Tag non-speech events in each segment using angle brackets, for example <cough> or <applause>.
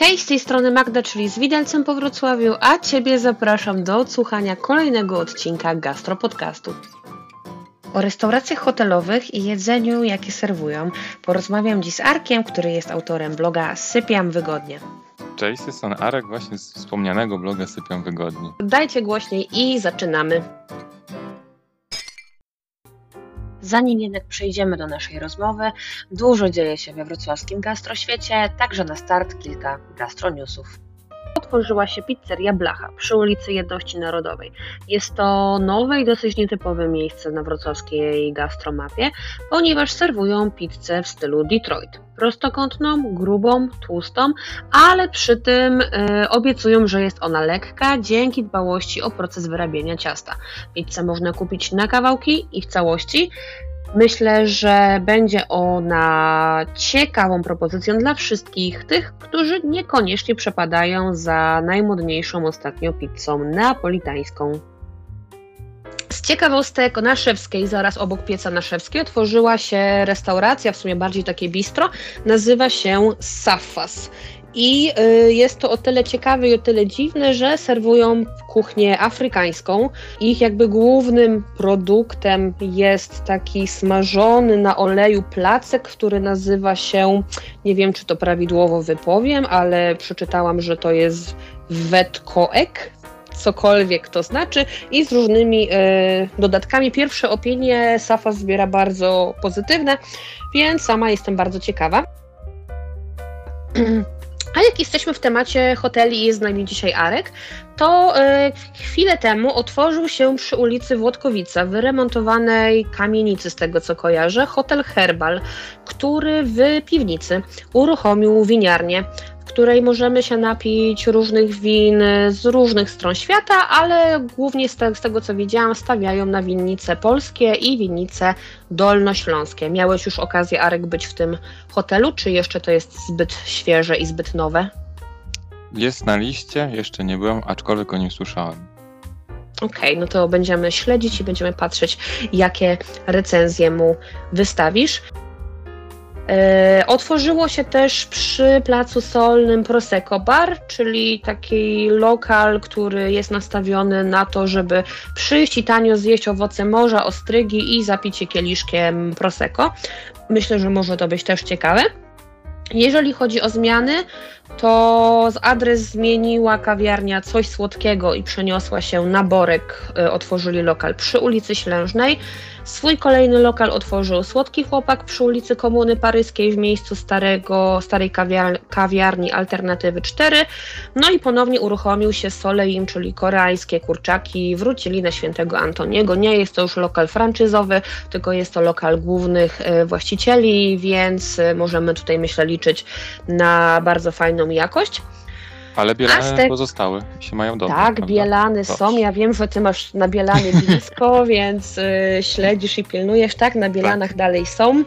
Hej, z tej strony Magda, czyli z Widelcem po Wrocławiu, a Ciebie zapraszam do odsłuchania kolejnego odcinka Gastro Podcastu. O restauracjach hotelowych i jedzeniu, jakie serwują, porozmawiam dziś z Arkiem, który jest autorem bloga Sypiam Wygodnie. Cześć, jestem Arek, właśnie z wspomnianego bloga Sypiam Wygodnie. Dajcie głośniej i zaczynamy. Zanim jednak przejdziemy do naszej rozmowy, dużo dzieje się we wrocławskim gastroświecie, także na start kilka gastroniusów. Otworzyła się pizzeria Blacha przy ulicy Jedności Narodowej. Jest to nowe i dosyć nietypowe miejsce na wrocławskiej gastromapie, ponieważ serwują pizzę w stylu Detroit. Prostokątną, grubą, tłustą, ale przy tym y, obiecują, że jest ona lekka dzięki dbałości o proces wyrabiania ciasta. Pizzę można kupić na kawałki i w całości, Myślę, że będzie ona ciekawą propozycją dla wszystkich tych, którzy niekoniecznie przepadają za najmodniejszą ostatnio pizzą neapolitańską. Z ciekawostek Naszewskiej, zaraz obok pieca Naszewskiej, otworzyła się restauracja, w sumie bardziej takie bistro, nazywa się Safas. I y, jest to o tyle ciekawe i o tyle dziwne, że serwują kuchnię afrykańską. Ich jakby głównym produktem jest taki smażony na oleju placek, który nazywa się, nie wiem czy to prawidłowo wypowiem, ale przeczytałam, że to jest wetkoek, cokolwiek to znaczy i z różnymi y, dodatkami. Pierwsze opinie Safa zbiera bardzo pozytywne, więc sama jestem bardzo ciekawa. <clears throat> A jak jesteśmy w temacie hoteli i jest z nami dzisiaj Arek, to y, chwilę temu otworzył się przy ulicy Włodkowica, wyremontowanej kamienicy, z tego co kojarzę, hotel Herbal, który w piwnicy uruchomił winiarnię której możemy się napić różnych win z różnych stron świata, ale głównie z, te, z tego co widziałam, stawiają na winnice polskie i winnice dolnośląskie. Miałeś już okazję, Arek, być w tym hotelu, czy jeszcze to jest zbyt świeże i zbyt nowe? Jest na liście, jeszcze nie byłem, aczkolwiek o nim słyszałem. Okej, okay, no to będziemy śledzić i będziemy patrzeć, jakie recenzje mu wystawisz. E, otworzyło się też przy Placu Solnym Prosecco Bar, czyli taki lokal, który jest nastawiony na to, żeby przyjść i tanio zjeść owoce morza, ostrygi i zapić je kieliszkiem Prosecco. Myślę, że może to być też ciekawe. Jeżeli chodzi o zmiany, to z adres zmieniła kawiarnia Coś Słodkiego i przeniosła się na Borek. E, otworzyli lokal przy ulicy Ślężnej. Swój kolejny lokal otworzył Słodki Chłopak przy ulicy Komuny Paryskiej w miejscu starego, starej kawiarni Alternatywy 4. No i ponownie uruchomił się Soleim, czyli koreańskie kurczaki. Wrócili na Świętego Antoniego. Nie jest to już lokal franczyzowy, tylko jest to lokal głównych e, właścicieli, więc e, możemy tutaj myślę liczyć na bardzo fajną jakość. Ale Bielany te... pozostały, się mają dobrze. Tak, prawda? Bielany są. Ja wiem, że ty masz na Bielany <laughs> blisko, więc y, śledzisz i pilnujesz, tak? Na Bielanach tak. dalej są.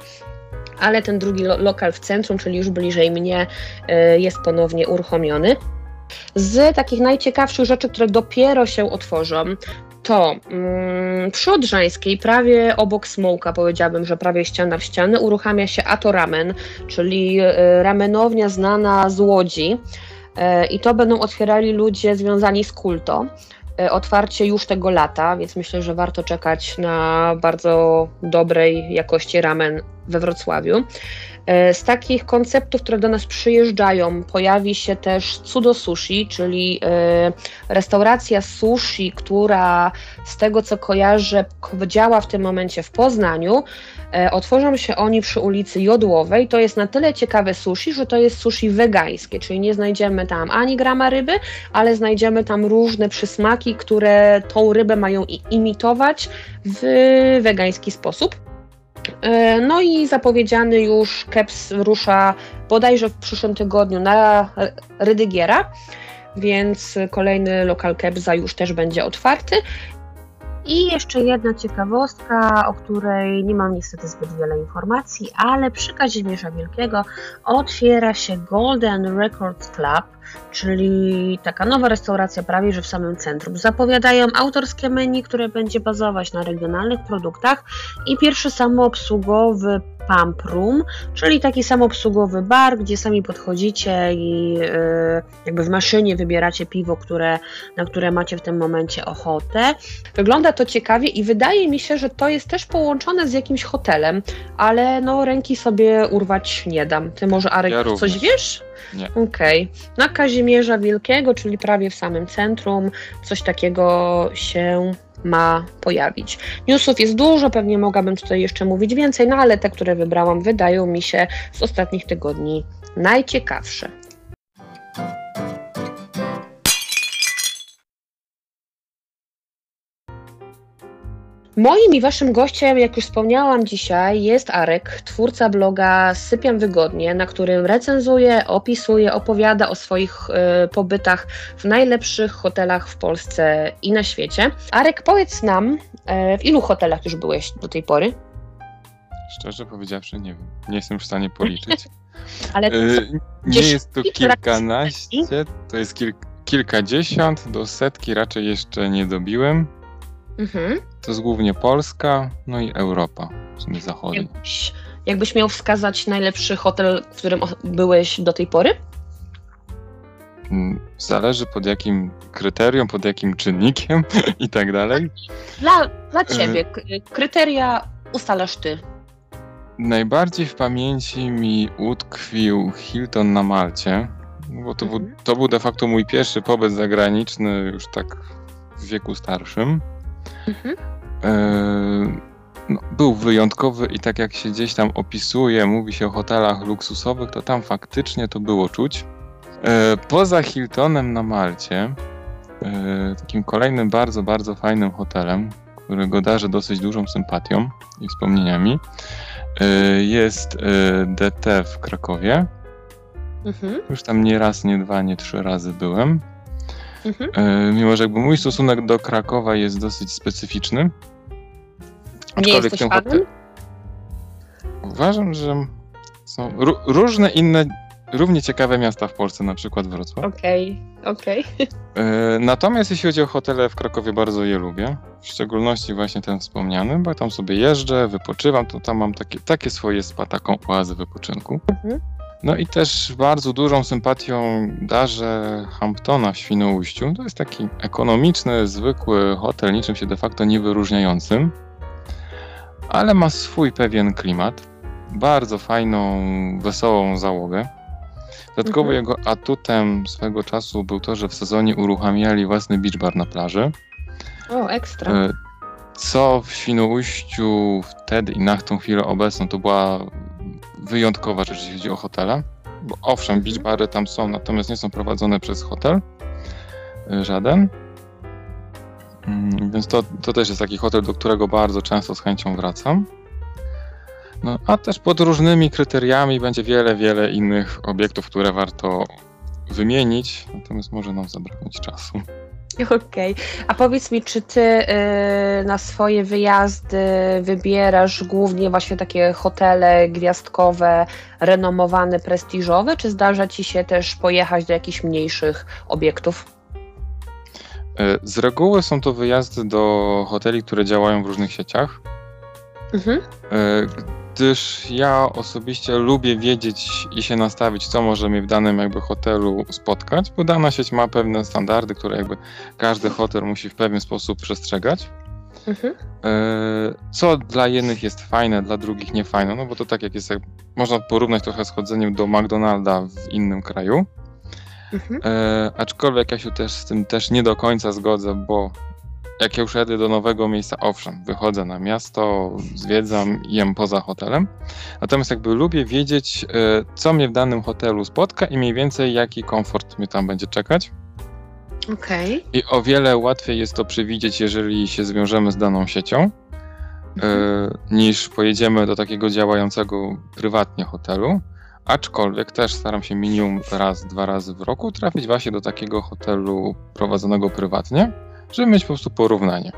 Ale ten drugi lo lokal w centrum, czyli już bliżej mnie, y, jest ponownie uruchomiony. Z takich najciekawszych rzeczy, które dopiero się otworzą, to mm, Odrzańskiej, prawie obok Smołka, powiedziałabym, że prawie ściana w ścianę, uruchamia się Ato Ramen, czyli y, ramenownia znana z Łodzi. E, I to będą otwierali ludzie związani z kulto. E, otwarcie już tego lata, więc myślę, że warto czekać na bardzo dobrej jakości ramen we Wrocławiu. E, z takich konceptów, które do nas przyjeżdżają, pojawi się też Cudo Sushi, czyli restauracja sushi, która z tego co kojarzę, działa w tym momencie w Poznaniu. E, otworzą się oni przy ulicy Jodłowej. To jest na tyle ciekawe sushi, że to jest sushi wegańskie, czyli nie znajdziemy tam ani grama ryby, ale znajdziemy tam różne przysmaki, które tą rybę mają imitować w wegański sposób. E, no i zapowiedziany już Keps rusza bodajże w przyszłym tygodniu na Rydygiera, więc kolejny lokal Kepsa już też będzie otwarty. I jeszcze jedna ciekawostka, o której nie mam niestety zbyt wiele informacji, ale przy Kazimierza Wielkiego otwiera się Golden Records Club, czyli taka nowa restauracja prawie że w samym centrum. Zapowiadają autorskie menu, które będzie bazować na regionalnych produktach i pierwszy samoobsługowy pump room, czyli taki samoobsługowy bar, gdzie sami podchodzicie i yy, jakby w maszynie wybieracie piwo, które, na które macie w tym momencie ochotę. Wygląda to ciekawie i wydaje mi się, że to jest też połączone z jakimś hotelem, ale no ręki sobie urwać nie dam. Ty może Arek Ja coś wiesz? Nie. Okej. Na Kazimierza Wielkiego, czyli prawie w samym centrum, coś takiego się ma pojawić. Newsów jest dużo, pewnie mogłabym tutaj jeszcze mówić więcej, no ale te, które wybrałam, wydają mi się z ostatnich tygodni najciekawsze. Moim i waszym gościem, jak już wspomniałam dzisiaj, jest Arek, twórca bloga Sypiam Wygodnie, na którym recenzuje, opisuje, opowiada o swoich e, pobytach w najlepszych hotelach w Polsce i na świecie. Arek, powiedz nam, e, w ilu hotelach już byłeś do tej pory? Szczerze powiedziawszy, nie wiem. Nie jestem w stanie policzyć. <laughs> Ale Y, nie jest to kilka- kilkanaście, to jest kil, kilkadziesiąt, do setki raczej jeszcze nie dobiłem. mhm. To jest głównie Polska, no i Europa, w sumie zachodnia. jakbyś, jakbyś miał wskazać najlepszy hotel, w którym byłeś do tej pory? Mm, Zależy pod jakim kryterium, pod jakim czynnikiem <laughs> i tak dalej. Dla, dla ciebie kryteria ustalasz ty. Najbardziej w pamięci mi utkwił Hilton na Malcie, bo to, był, Mhm. to był de facto mój pierwszy pobyt zagraniczny już tak w wieku starszym. Mhm. Eee, no, był wyjątkowy i tak jak się gdzieś tam opisuje, mówi się o hotelach luksusowych, to tam faktycznie to było czuć. Eee, poza Hiltonem na Malcie, eee, takim kolejnym bardzo, bardzo fajnym hotelem, którego darzę dosyć dużą sympatią i wspomnieniami, jest DT w Krakowie. Mhm. Już tam nie raz, nie dwa, nie trzy razy byłem. Mhm. E, Mimo, że jakby mój stosunek do Krakowa jest dosyć specyficzny. Nie jesteś fanem? Uważam, że są ró- różne inne, równie ciekawe miasta w Polsce, na przykład Wrocław. Okej, okej. E, Natomiast jeśli chodzi o hotele w Krakowie, bardzo je lubię. W szczególności właśnie ten wspomniany, bo tam sobie jeżdżę, wypoczywam, to tam mam takie, takie swoje spa, taką oazę wypoczynku. Mhm. No i też bardzo dużą sympatią darzę Hamptona w Świnoujściu. To jest taki ekonomiczny, zwykły hotel, niczym się de facto nie wyróżniającym, ale ma swój pewien klimat. Bardzo fajną, wesołą załogę. Dodatkowo Mhm. jego atutem swego czasu był to, że w sezonie uruchamiali własny beach bar na plaży. O, ekstra. E, Co w Świnoujściu wtedy i na tą chwilę obecną to była wyjątkowa rzecz, jeśli chodzi o hotele. Bo owszem, beach bary tam są, natomiast nie są prowadzone przez hotel. e, Żaden. Mm, Więc to, to też jest taki hotel, do którego bardzo często z chęcią wracam. No, a też pod różnymi kryteriami będzie wiele, wiele innych obiektów, które warto wymienić, natomiast może nam zabraknąć czasu. <laughs> Okej. A powiedz mi, czy ty y, na swoje wyjazdy wybierasz głównie właśnie takie hotele gwiazdkowe, renomowane, prestiżowe, czy zdarza ci się też pojechać do jakichś mniejszych obiektów? E, Z reguły są to wyjazdy do hoteli, które działają w różnych sieciach, Mhm. e, gdyż ja osobiście lubię wiedzieć i się nastawić, co może mnie w danym jakby hotelu spotkać, bo dana sieć ma pewne standardy, które jakby każdy hotel musi w pewien sposób przestrzegać. Mhm. E, Co dla jednych jest fajne, dla drugich nie fajne, no bo to tak jak jest, jak można porównać trochę z chodzeniem do McDonalda w innym kraju. Mhm. E, aczkolwiek ja się też z tym też nie do końca zgodzę, bo jak ja już jadę do nowego miejsca, owszem, wychodzę na miasto, zwiedzam, jem poza hotelem. Natomiast jakby lubię wiedzieć, e, co mnie w danym hotelu spotka i mniej więcej jaki komfort mnie tam będzie czekać. Okej. I o wiele łatwiej jest to przewidzieć, jeżeli się zwiążemy z daną siecią, e, niż pojedziemy do takiego działającego prywatnie hotelu. Aczkolwiek też staram się minimum raz, dwa razy w roku trafić właśnie do takiego hotelu prowadzonego prywatnie, żeby mieć po prostu porównanie.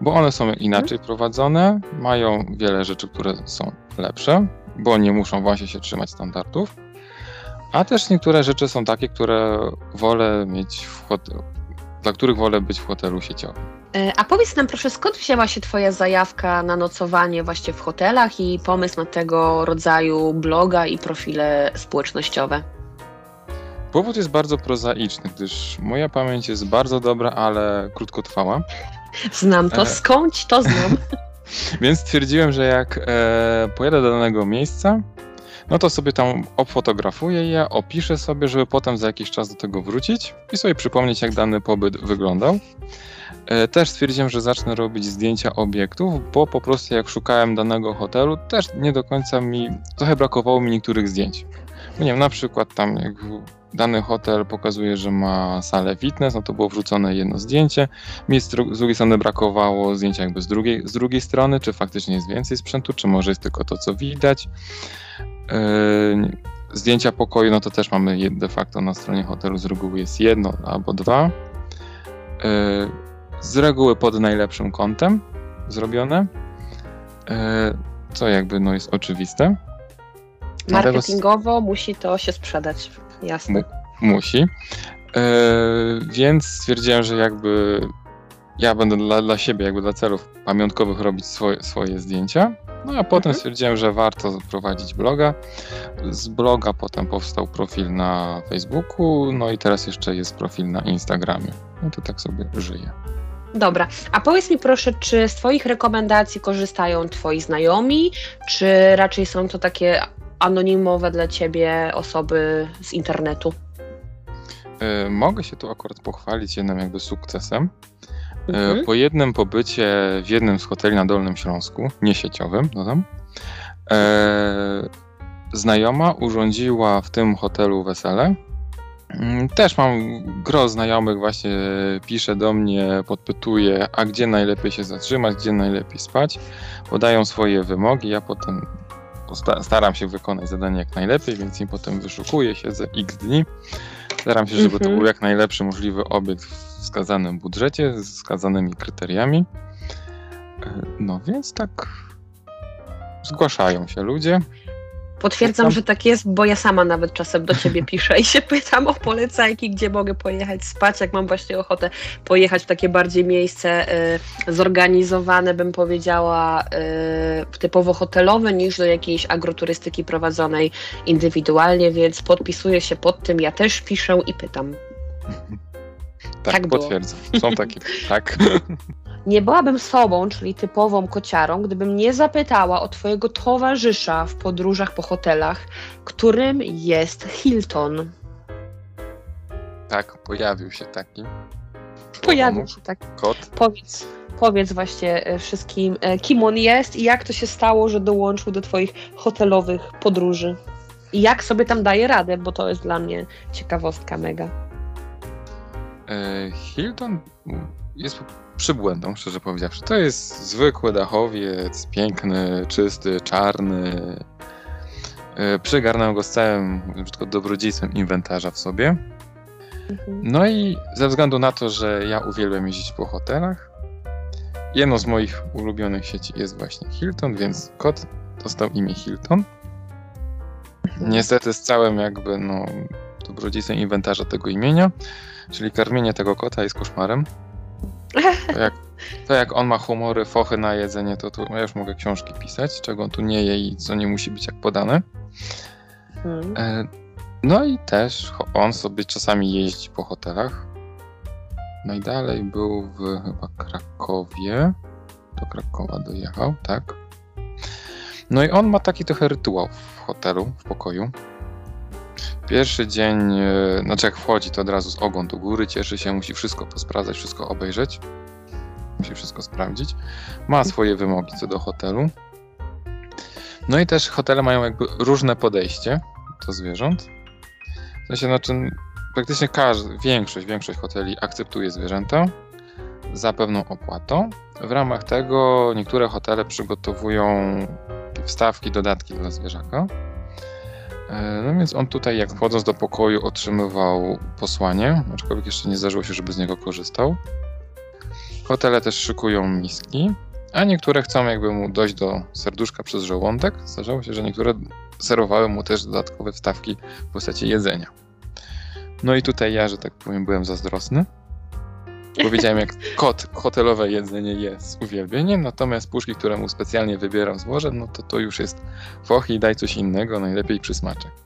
Bo one są inaczej prowadzone, mają wiele rzeczy, które są lepsze, bo nie muszą właśnie się trzymać standardów. A też niektóre rzeczy są takie, które wolę mieć w hotelu, dla których wolę być w hotelu sieciowym. E, a powiedz nam proszę, skąd wzięła się Twoja zajawka na nocowanie właśnie w hotelach i pomysł na tego rodzaju bloga i profile społecznościowe? Powód jest bardzo prozaiczny, gdyż moja pamięć jest bardzo dobra, ale krótkotrwała. <laughs> Znam to, e. skądś to znam. <laughs> Więc stwierdziłem, że jak e, pojadę do danego miejsca, no to sobie tam obfotografuję je, opiszę sobie, żeby potem za jakiś czas do tego wrócić i sobie przypomnieć, jak dany pobyt wyglądał. E, też stwierdziłem, że zacznę robić zdjęcia obiektów, bo po prostu jak szukałem danego hotelu, też nie do końca mi, trochę brakowało mi niektórych zdjęć. Nie wiem, na przykład tam jak dany hotel pokazuje, że ma salę fitness, no to było wrzucone jedno zdjęcie. Mi z drugiej strony brakowało zdjęcia jakby z drugiej, z drugiej strony, czy faktycznie jest więcej sprzętu, czy może jest tylko to, co widać. Yy, zdjęcia pokoju, no to też mamy de facto na stronie hotelu, z reguły jest jedno albo dwa. Yy, z reguły pod najlepszym kątem zrobione, yy, co jakby no jest oczywiste. Marketingowo musi to się sprzedać. Jasne. musi. E, więc stwierdziłem, że jakby ja będę dla, dla siebie, jakby dla celów pamiątkowych robić swoje, swoje zdjęcia. No a potem mhm. stwierdziłem, że warto prowadzić bloga. Z bloga potem powstał profil na Facebooku, no i teraz jeszcze jest profil na Instagramie. No to tak sobie żyję. Dobra, a powiedz mi proszę, czy z Twoich rekomendacji korzystają Twoi znajomi, czy raczej są to takie anonimowe dla ciebie osoby z internetu? E, mogę się tu akurat pochwalić jednym jakby sukcesem. E, mhm. Po jednym pobycie w jednym z hoteli na Dolnym Śląsku, nie sieciowym, dodam, e, znajoma urządziła w tym hotelu wesele. Mm, też mam gro znajomych, właśnie pisze do mnie, podpytuje, a gdzie najlepiej się zatrzymać, gdzie najlepiej spać. Podają swoje wymogi, ja potem staram się wykonać zadanie jak najlepiej, więc im potem wyszukuję się za x dni. Staram się, żeby to mhm. był jak najlepszy możliwy obiekt w wskazanym budżecie, z wskazanymi kryteriami. E, no więc tak zgłaszają się ludzie. Potwierdzam, że tak jest, bo ja sama nawet czasem do ciebie <laughs> piszę i się pytam o polecajki, gdzie mogę pojechać spać, jak mam właśnie ochotę pojechać w takie bardziej miejsce y, zorganizowane, bym powiedziała, y, typowo hotelowe, niż do jakiejś agroturystyki prowadzonej indywidualnie, więc podpisuję się pod tym, ja też piszę i pytam. <laughs> Tak, tak potwierdzam. Są takie, <laughs> tak. Nie byłabym sobą, czyli typową kociarą, gdybym nie zapytała o Twojego towarzysza w podróżach po hotelach, którym jest Hilton. Tak, pojawił się taki. Pojawił się taki. Kot. Powiedz, powiedz właśnie e, wszystkim, e, kim on jest i jak to się stało, że dołączył do Twoich hotelowych podróży. I jak sobie tam daje radę, bo to jest dla mnie ciekawostka mega. E, Hilton jest przybłędą, szczerze powiedziawszy. To jest zwykły dachowiec, piękny, czysty, czarny. E, przygarnął go z całym tylko dobrodziejstwem inwentarza w sobie. Mhm. No i ze względu na to, że ja uwielbiam jeździć po hotelach, jedną z moich ulubionych sieci jest właśnie Hilton, więc kot dostał imię Hilton. Mhm. Niestety z całym jakby no, dobrodziejstwem inwentarza tego imienia, czyli karmienie tego kota jest koszmarem. To jak, to jak on ma humory, fochy na jedzenie, to, ja już mogę książki pisać, czego on tu nie je i co nie musi być jak podane. Hmm. E, no i też on sobie czasami jeździ po hotelach. No i dalej był w chyba Krakowie. Do Krakowa dojechał, tak. No i on ma taki trochę rytuał w hotelu, w pokoju. Pierwszy dzień, e, znaczy jak wchodzi, to od razu z ogon do góry, cieszy się, musi wszystko posprawdzać, wszystko obejrzeć. Musi wszystko sprawdzić. Ma swoje wymogi co do hotelu. No i też hotele mają jakby różne podejście do zwierząt. W sensie, znaczy praktycznie każdy, większość, większość hoteli akceptuje zwierzęta za pewną opłatą. W ramach tego niektóre hotele przygotowują wstawki, dodatki dla zwierzaka. E, no więc on tutaj, jak wchodząc do pokoju, otrzymywał posłanie, aczkolwiek jeszcze nie zdarzyło się, żeby z niego korzystał. Hotele też szykują miski a niektóre chcą jakby mu dojść do serduszka przez żołądek. Zdarzało się, że niektóre serwowały mu też dodatkowe wstawki w postaci jedzenia. No i tutaj ja, że tak powiem, byłem zazdrosny. Powiedziałem, jak kot hotelowe jedzenie jest z uwielbieniem, natomiast puszki, które mu specjalnie wybieram złożę, no to to już jest foch i daj coś innego, najlepiej przysmaczek.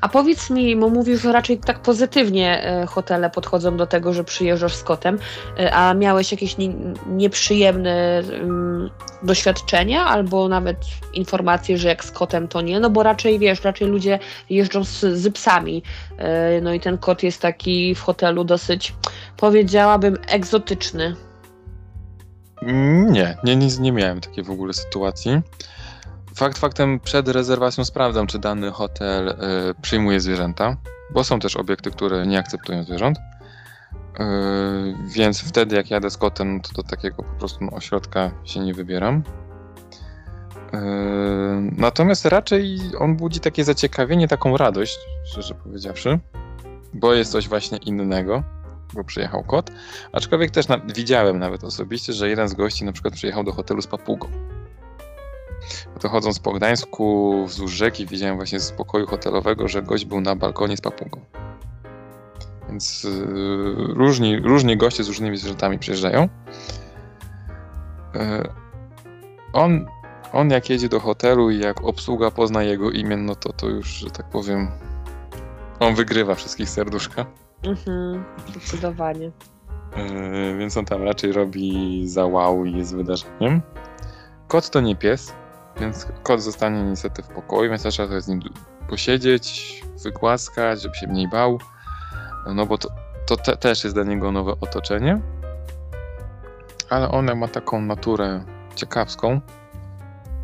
A powiedz mi, bo mówisz, że raczej tak pozytywnie e, hotele podchodzą do tego, że przyjeżdżasz z kotem, e, a miałeś jakieś nieprzyjemne um, doświadczenia albo nawet informacje, że jak z kotem to nie, no bo raczej wiesz, raczej ludzie jeżdżą z, z psami, e, no i ten kot jest taki w hotelu dosyć, powiedziałabym, egzotyczny. Nie, nie, nie, nie miałem takiej w ogóle sytuacji. Fakt faktem przed rezerwacją sprawdzam, czy dany hotel y, przyjmuje zwierzęta, bo są też obiekty, które nie akceptują zwierząt. Y, więc wtedy, jak jadę z kotem, to do takiego po prostu no, ośrodka się nie wybieram. Y, natomiast raczej on budzi takie zaciekawienie, taką radość, szczerze powiedziawszy, bo jest coś właśnie innego, bo przyjechał kot. Aczkolwiek też na, widziałem nawet osobiście, że jeden z gości na przykład przyjechał do hotelu z papugą. To chodząc po Gdańsku wzdłuż rzeki widziałem właśnie z pokoju hotelowego, że gość był na balkonie z papugą. Więc yy, różni, różni goście z różnymi zwierzętami przyjeżdżają. Yy, on, on jak jedzie do hotelu i jak obsługa pozna jego imię, no to to już, że tak powiem, on wygrywa wszystkich serduszka. Mhm, zdecydowanie. Yy, więc on tam raczej robi za wow i jest wydarzeniem. Kot to nie pies, więc kot zostanie niestety w pokoju, więc trzeba z nim posiedzieć, wygłaskać, żeby się mniej bał. No bo to, to te, też jest dla niego nowe otoczenie. Ale on ma taką naturę ciekawską,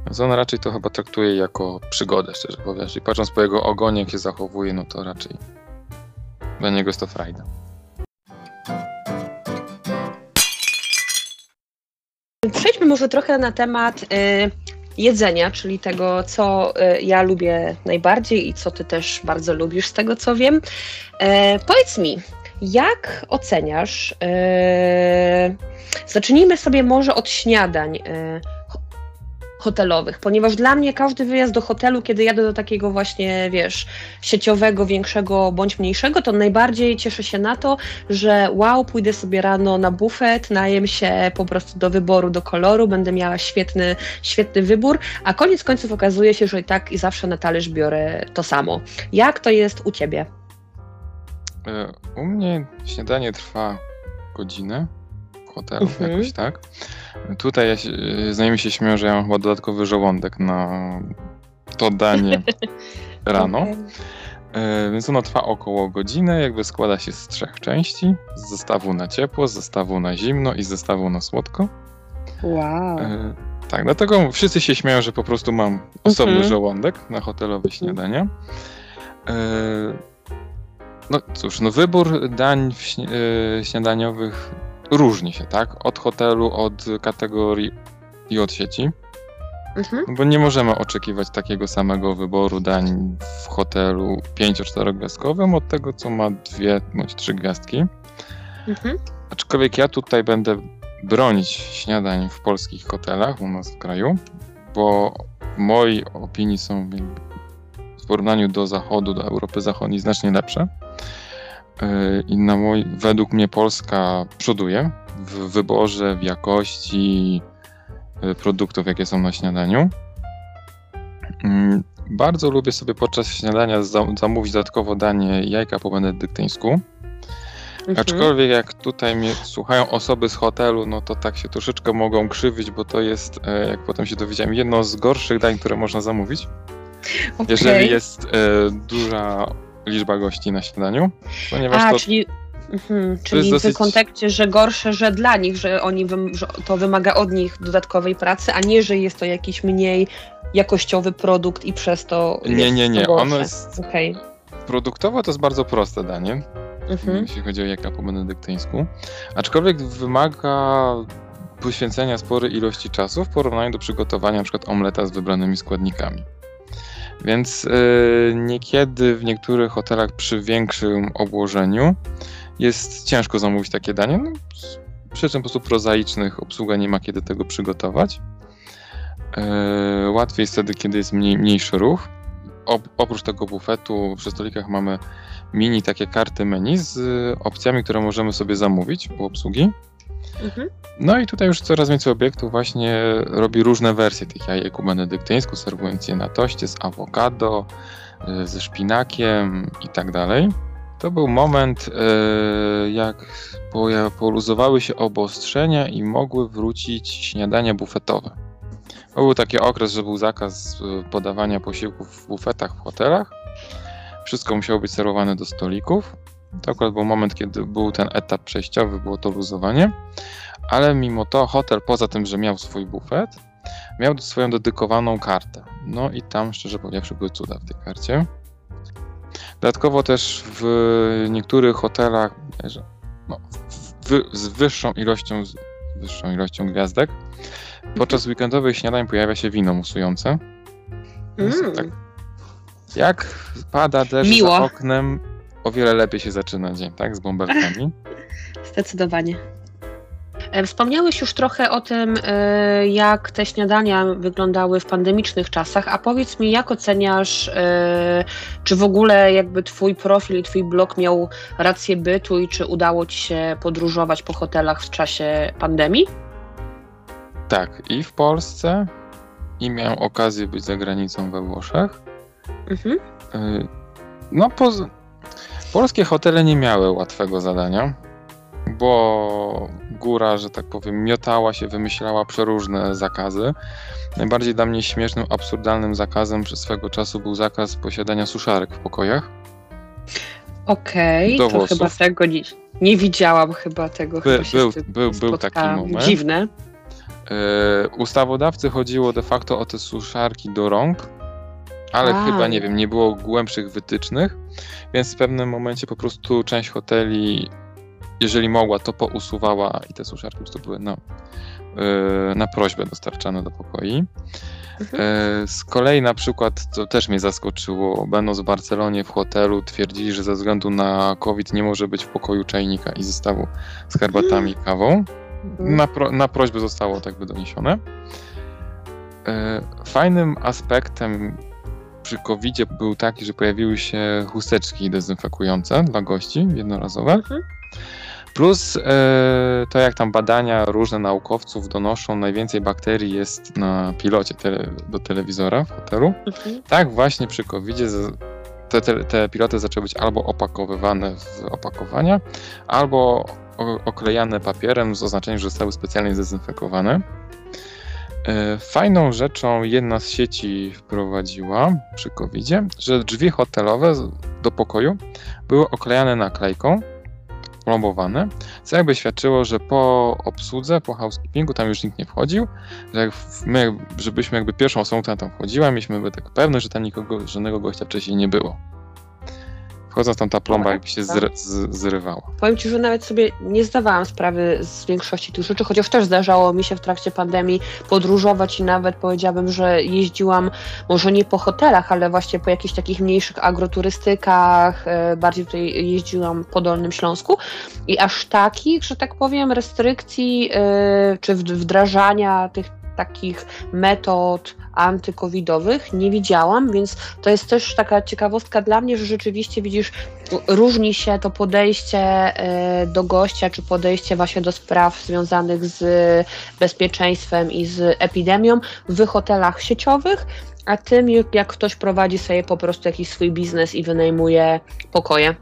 więc on raczej to chyba traktuje jako przygodę, szczerze mówiąc. I patrząc po jego ogonie, jak się zachowuje, no to raczej dla niego jest to frajda. Przejdźmy może trochę na temat y, jedzenia, czyli tego, co y, ja lubię najbardziej i co ty też bardzo lubisz, z tego co wiem. E, powiedz mi, jak oceniasz? E, zacznijmy sobie może od śniadań. E, hotelowych, ponieważ dla mnie każdy wyjazd do hotelu, kiedy jadę do takiego właśnie, wiesz, sieciowego, większego bądź mniejszego, to najbardziej cieszę się na to, że wow, pójdę sobie rano na bufet, najem się po prostu do wyboru, do koloru, będę miała świetny, świetny wybór, a koniec końców okazuje się, że i tak i zawsze na talerz biorę to samo. Jak to jest u Ciebie? E, u mnie śniadanie trwa godzinę hotelu, mhm. jakoś tak. Tutaj ja się, znajomi się śmieją, że ja mam chyba dodatkowy żołądek na to danie <laughs> rano. Okay. Więc ono trwa około godziny, jakby składa się z trzech części. Z zestawu na ciepło, z zestawu na zimno i z zestawu na słodko. Wow. E, tak, dlatego wszyscy się śmieją, że po prostu mam osobny mhm. żołądek na hotelowe śniadania. E, no cóż, no wybór dań śniadaniowych różni się, tak? Od hotelu, od kategorii i od sieci. Mhm. Bo nie możemy oczekiwać takiego samego wyboru dań w hotelu 5-4 gwiazdkowym od tego, co ma dwie bądź trzy gwiazdki. Mhm. Aczkolwiek ja tutaj będę bronić śniadań w polskich hotelach u nas w kraju, bo w mojej opinii są w porównaniu do zachodu, do Europy Zachodniej znacznie lepsze. E, i na mój, według mnie Polska przoduje w wyborze, w jakości e, produktów, jakie są na śniadaniu. Mm, bardzo lubię sobie podczas śniadania zamówić dodatkowo danie jajka po benedyktyńsku. Mhm. Aczkolwiek jak tutaj mnie słuchają osoby z hotelu, no to tak się troszeczkę mogą krzywić, bo to jest, e, jak potem się dowiedziałem, jedno z gorszych dań, które można zamówić. Okay. Jeżeli jest duża liczba gości na śniadaniu, ponieważ A, to... czyli... Mhm, czyli dosyć... w kontekście, że gorsze, że dla nich, że oni że to wymaga od nich dodatkowej pracy, a nie, że jest to jakiś mniej jakościowy produkt i przez to. Nie, nie, nie. Ono jest. Okay. Produktowo to jest bardzo proste danie, mhm. jeśli chodzi o jaka po benedyktyńsku. Aczkolwiek wymaga poświęcenia sporej ilości czasu w porównaniu do przygotowania np. omleta z wybranymi składnikami. Więc yy, niekiedy w niektórych hotelach przy większym obłożeniu jest ciężko zamówić takie danie. No, przyczyn po prostu prozaicznych obsługa nie ma kiedy tego przygotować. Yy, łatwiej jest wtedy, kiedy jest mniej, mniejszy ruch. oprócz tego bufetu przy stolikach mamy mini takie karty menu z opcjami, które możemy sobie zamówić u obsługi. Mhm. No i tutaj już coraz więcej obiektów właśnie robi różne wersje tych jajek benedyktyńsku, serwując je na toście z awokado, y, ze szpinakiem i tak dalej. To był moment, y, jak poluzowały się obostrzenia i mogły wrócić śniadania bufetowe. To był taki okres, że był zakaz y, podawania posiłków w bufetach w hotelach. Wszystko musiało być serwowane do stolików. To akurat był moment, kiedy był ten etap przejściowy, było to luzowanie. Ale mimo to hotel, poza tym, że miał swój bufet, miał swoją dedykowaną kartę. No i tam, szczerze powiedziawszy, były cuda w tej karcie. Dodatkowo też w niektórych hotelach no, z wyższą ilością, z wyższą ilością gwiazdek podczas weekendowych śniadań pojawia się wino musujące. Mm. Tak, jak pada deszcz Miło. za oknem, o wiele lepiej się zaczyna dzień, tak? Z bąbelkami. <laughs> Zdecydowanie. E, wspomniałeś już trochę o tym, e, jak te śniadania wyglądały w pandemicznych czasach, a powiedz mi, jak oceniasz, e, czy w ogóle jakby twój profil i twój blog miał rację bytu i czy udało ci się podróżować po hotelach w czasie pandemii? Tak, i w Polsce, i miałem okazję być za granicą we Włoszech. Mhm. No, poza Polskie hotele nie miały łatwego zadania, bo góra, że tak powiem, miotała się, wymyślała przeróżne zakazy. Najbardziej dla mnie śmiesznym, absurdalnym zakazem przez swego czasu był zakaz posiadania suszarek w pokojach. Okej, okay, to chyba tego nie, nie widziałam chyba tego. By, był, był, był taki moment. Dziwne. Yy, ustawodawcy chodziło de facto o te suszarki do rąk, ale A. chyba, nie wiem, nie było głębszych wytycznych, więc w pewnym momencie po prostu część hoteli, jeżeli mogła, to pousuwała i te suszarki po prostu były na, yy, na prośbę dostarczane do pokoi. Mhm. Yy, z kolei na przykład, co też mnie zaskoczyło, będąc w Barcelonie w hotelu, twierdzili, że ze względu na COVID nie może być w pokoju czajnika i zestawu z herbatami i kawą. Mhm. Na, pro, na prośbę zostało tak by doniesione. Yy, fajnym aspektem przy covid był taki, że pojawiły się chusteczki dezynfekujące dla gości jednorazowe. Mhm. Plus e, to, jak tam badania różne naukowców donoszą, najwięcej bakterii jest na pilocie tele, do telewizora w hotelu. Mhm. Tak właśnie przy covid te, te, te, piloty zaczęły być albo opakowywane w opakowania, albo oklejane papierem z oznaczeniem, że zostały specjalnie zdezynfekowane. E, fajną rzeczą jedna z sieci wprowadziła przy covid że drzwi hotelowe do pokoju były oklejane naklejką, plombowane, co jakby świadczyło, że po obsłudze, po housekeepingu tam już nikt nie wchodził, że my, żebyśmy jakby pierwszą osobą, która tam wchodziła, mieliśmy by tak pewne, że tam nikogo, żadnego gościa wcześniej nie było. Wchodząc tam ta plomba jakby się zry, z, zrywała. Powiem Ci, że nawet sobie nie zdawałam sprawy z większości tych rzeczy, chociaż też zdarzało mi się w trakcie pandemii podróżować i nawet powiedziałabym, że jeździłam może nie po hotelach, ale właśnie po jakichś takich mniejszych agroturystykach, e, bardziej tutaj jeździłam po Dolnym Śląsku i aż takich, że tak powiem, restrykcji e, czy wdrażania tych takich metod antykowidowych nie widziałam, więc to jest też taka ciekawostka dla mnie, że rzeczywiście widzisz, różni się to podejście e, do gościa, czy podejście właśnie do spraw związanych z bezpieczeństwem i z epidemią w hotelach sieciowych, a tym jak ktoś prowadzi sobie po prostu jakiś swój biznes i wynajmuje pokoje.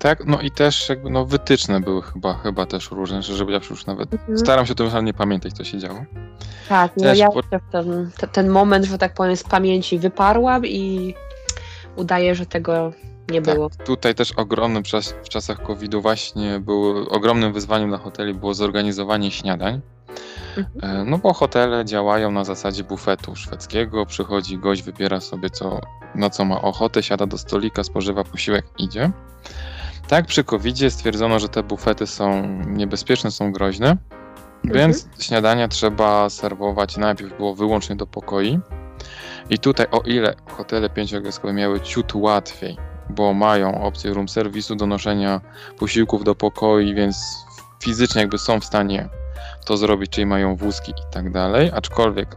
Tak, no i też jakby no wytyczne były chyba, chyba też różne, żeby ja już nawet mhm. staram się o tym nie pamiętać, co się działo. Tak, no też ja po... ten, ten moment, że tak powiem, z pamięci wyparłam i udaje, że tego nie tak, było. Tutaj też ogromnym czas, w czasach COVID-u właśnie było ogromnym wyzwaniem dla hoteli było zorganizowanie śniadań. Mhm. E, no bo hotele działają na zasadzie bufetu szwedzkiego, przychodzi gość, wybiera sobie co, na co ma ochotę, siada do stolika, spożywa posiłek, idzie. Tak, przy covid stwierdzono, że te bufety są niebezpieczne, są groźne, mhm. więc śniadania trzeba serwować najpierw było wyłącznie do pokoi. I tutaj, o ile hotele pięciogwiazdkowe miały ciut łatwiej, bo mają opcję room serwisu, donoszenia posiłków do pokoi, więc fizycznie jakby są w stanie to zrobić, czyli mają wózki i tak dalej, aczkolwiek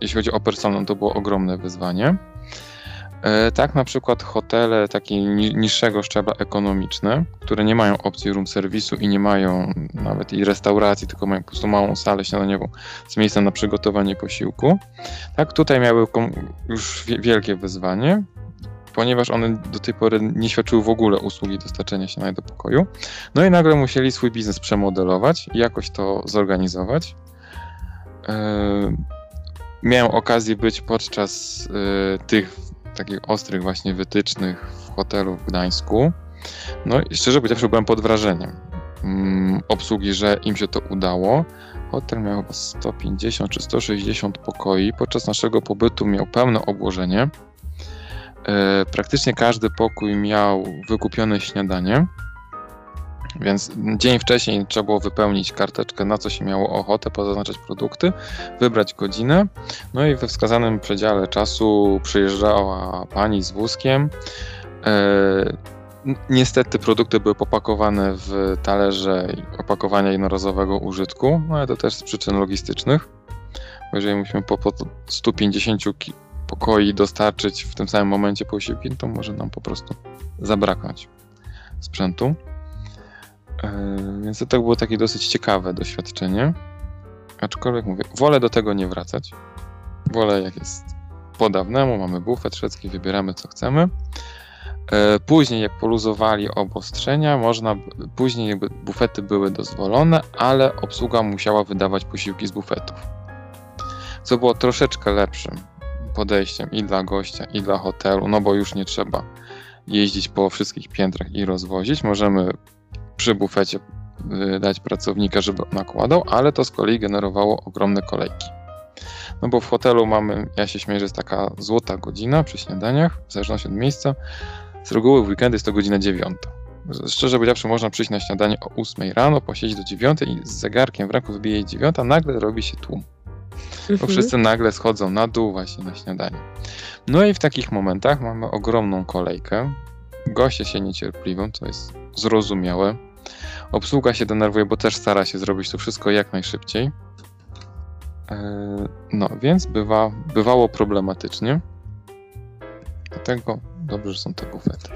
jeśli chodzi o personel, to było ogromne wyzwanie. E, tak, na przykład hotele takie niższego szczebla ekonomiczne, które nie mają opcji room serwisu i nie mają nawet i restauracji, tylko mają po prostu małą salę śniadaniową z miejscem na przygotowanie posiłku. Tak, tutaj miały już wielkie wyzwanie, ponieważ one do tej pory nie świadczyły w ogóle usługi dostarczenia śniadania do pokoju. No i nagle musieli swój biznes przemodelować i jakoś to zorganizować. Yy, miałem okazję być podczas yy, tych takich ostrych właśnie wytycznych w hotelu w Gdańsku. No i szczerze powiedziawszy byłem pod wrażeniem mm, obsługi, że im się to udało. Hotel miał chyba 150 czy 160 pokoi. Podczas naszego pobytu miał pełne obłożenie. E, praktycznie każdy pokój miał wykupione śniadanie. Więc dzień wcześniej trzeba było wypełnić karteczkę, na co się miało ochotę, pozaznaczać produkty, wybrać godzinę. No i we wskazanym przedziale czasu przyjeżdżała pani z wózkiem. E, niestety produkty były popakowane w talerze opakowania jednorazowego użytku, no ale to też z przyczyn logistycznych. Bo jeżeli musimy po, po 150 pokoi dostarczyć w tym samym momencie posiłki, to może nam po prostu zabraknąć sprzętu. E, więc to tak było takie dosyć ciekawe doświadczenie. Aczkolwiek mówię, wolę do tego nie wracać. Wolę jak jest po dawnemu, mamy bufet szwedzki, wybieramy co chcemy. E, później jak poluzowali obostrzenia, można, później jakby bufety były dozwolone, ale obsługa musiała wydawać posiłki z bufetów. Co było troszeczkę lepszym podejściem i dla gościa, i dla hotelu, no bo już nie trzeba jeździć po wszystkich piętrach i rozwozić. Możemy przy bufecie y, dać pracownika, żeby nakładał, ale to z kolei generowało ogromne kolejki. No bo w hotelu mamy, ja się śmieję, że jest taka złota godzina przy śniadaniach, w zależności od miejsca. Z reguły w weekendy jest to godzina dziewiąta. Szczerze powiedziawszy, można przyjść na śniadanie o 8 rano, posiedzieć do dziewiątej i z zegarkiem w ręku wbije dziewiąta, nagle robi się tłum. Bo mhm. wszyscy nagle schodzą na dół właśnie na śniadanie. No i w takich momentach mamy ogromną kolejkę. Goście się niecierpliwią, co jest zrozumiałe. Obsługa się denerwuje, bo też stara się zrobić to wszystko jak najszybciej. E, no, więc bywa, bywało problematycznie. Dlatego dobrze, że są te bufety.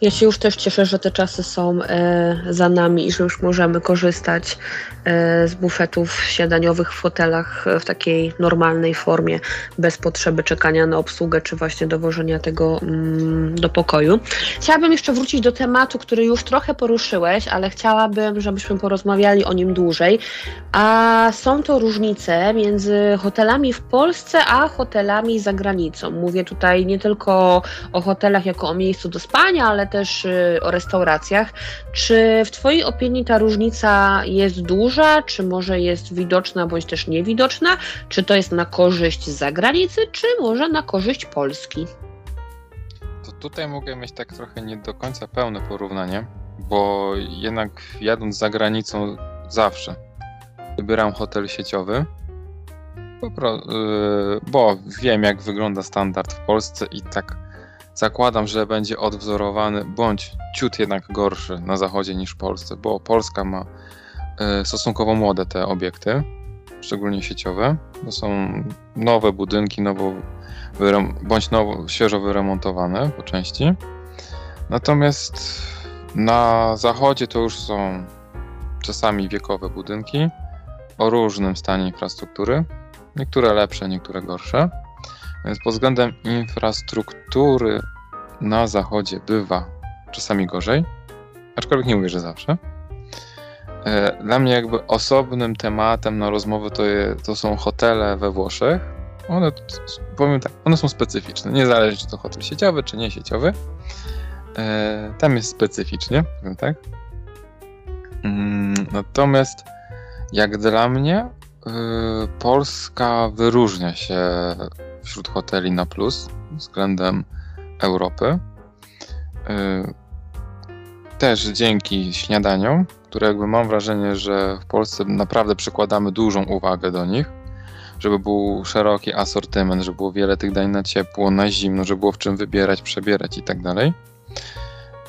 Ja się już też cieszę, że te czasy są e, za nami i że już możemy korzystać e, z bufetów śniadaniowych w hotelach w takiej normalnej formie, bez potrzeby czekania na obsługę czy właśnie dowożenia tego mm, do pokoju. Chciałabym jeszcze wrócić do tematu, który już trochę poruszyłeś, ale chciałabym, żebyśmy porozmawiali o nim dłużej. A są to różnice między hotelami w Polsce a hotelami za granicą. Mówię tutaj nie tylko o hotelach jako o miejscu do spania, ale też y, o restauracjach. Czy w Twojej opinii ta różnica jest duża, czy może jest widoczna, bądź też niewidoczna? Czy to jest na korzyść zagranicy, czy może na korzyść Polski? To tutaj mogę mieć tak trochę nie do końca pełne porównanie, bo jednak jadąc za granicą zawsze wybieram hotel sieciowy, y, bo wiem jak wygląda standard w Polsce i tak Zakładam, że będzie odwzorowany bądź ciut jednak gorszy na zachodzie niż w Polsce, bo Polska ma e, stosunkowo młode te obiekty, szczególnie sieciowe. To są nowe budynki, nowo bądź nowo, świeżo wyremontowane po części. Natomiast na zachodzie to już są czasami wiekowe budynki o różnym stanie infrastruktury. Niektóre lepsze, niektóre gorsze. Więc pod względem infrastruktury na zachodzie bywa czasami gorzej, aczkolwiek nie mówię, że zawsze. E, dla mnie jakby osobnym tematem na rozmowę to, je, to są hotele we Włoszech. One, powiem tak, one są specyficzne. Nie zależy, czy to hotel sieciowy, czy nie sieciowy. E, tam jest specyficznie, powiem tak. Mm, natomiast jak dla mnie, e, Polska wyróżnia się wśród hoteli na plus względem Europy. Y, też dzięki śniadaniom, które jakby mam wrażenie, że w Polsce naprawdę przykładamy dużą uwagę do nich, żeby był szeroki asortyment, żeby było wiele tych dań na ciepło, na zimno, żeby było w czym wybierać, przebierać i tak dalej.